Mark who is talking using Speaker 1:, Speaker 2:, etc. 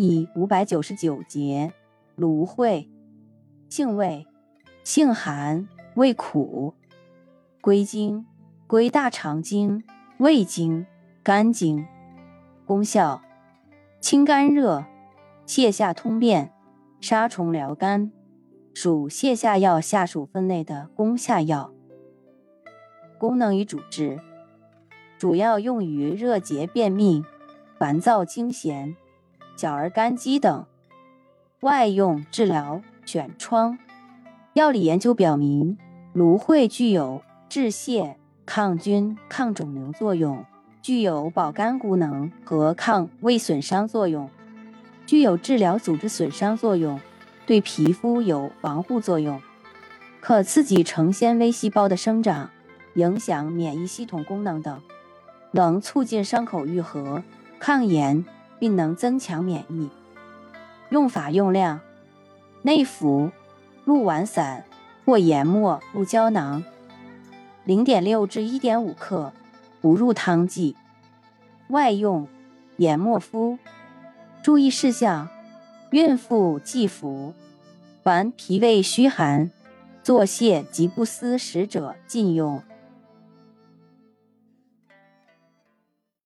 Speaker 1: 以五百九十九节，芦荟，性味，性寒，味苦，归经，归大肠经、胃经、肝经。功效，清肝热，泻下通便，杀虫疗肝，属泻下药下属分类的攻下药。功能与主治，主要用于热结便秘、烦躁惊痫、小儿干积等，外用治疗癣疮。药理研究表明，芦荟具有治泻、抗菌、抗肿瘤作用，具有保肝功能和抗胃损伤作用，具有治疗组织损伤作用，对皮肤有防护作用，可刺激成纤维细胞的生长。影响免疫系统功能等，能促进伤口愈合、抗炎，并能增强免疫。用法用量：内服，入丸散或研末入胶囊，零点六至一点五克，不入汤剂。外用，研末敷。注意事项：孕妇忌服，凡脾胃虚寒、作泻及不思食者禁用。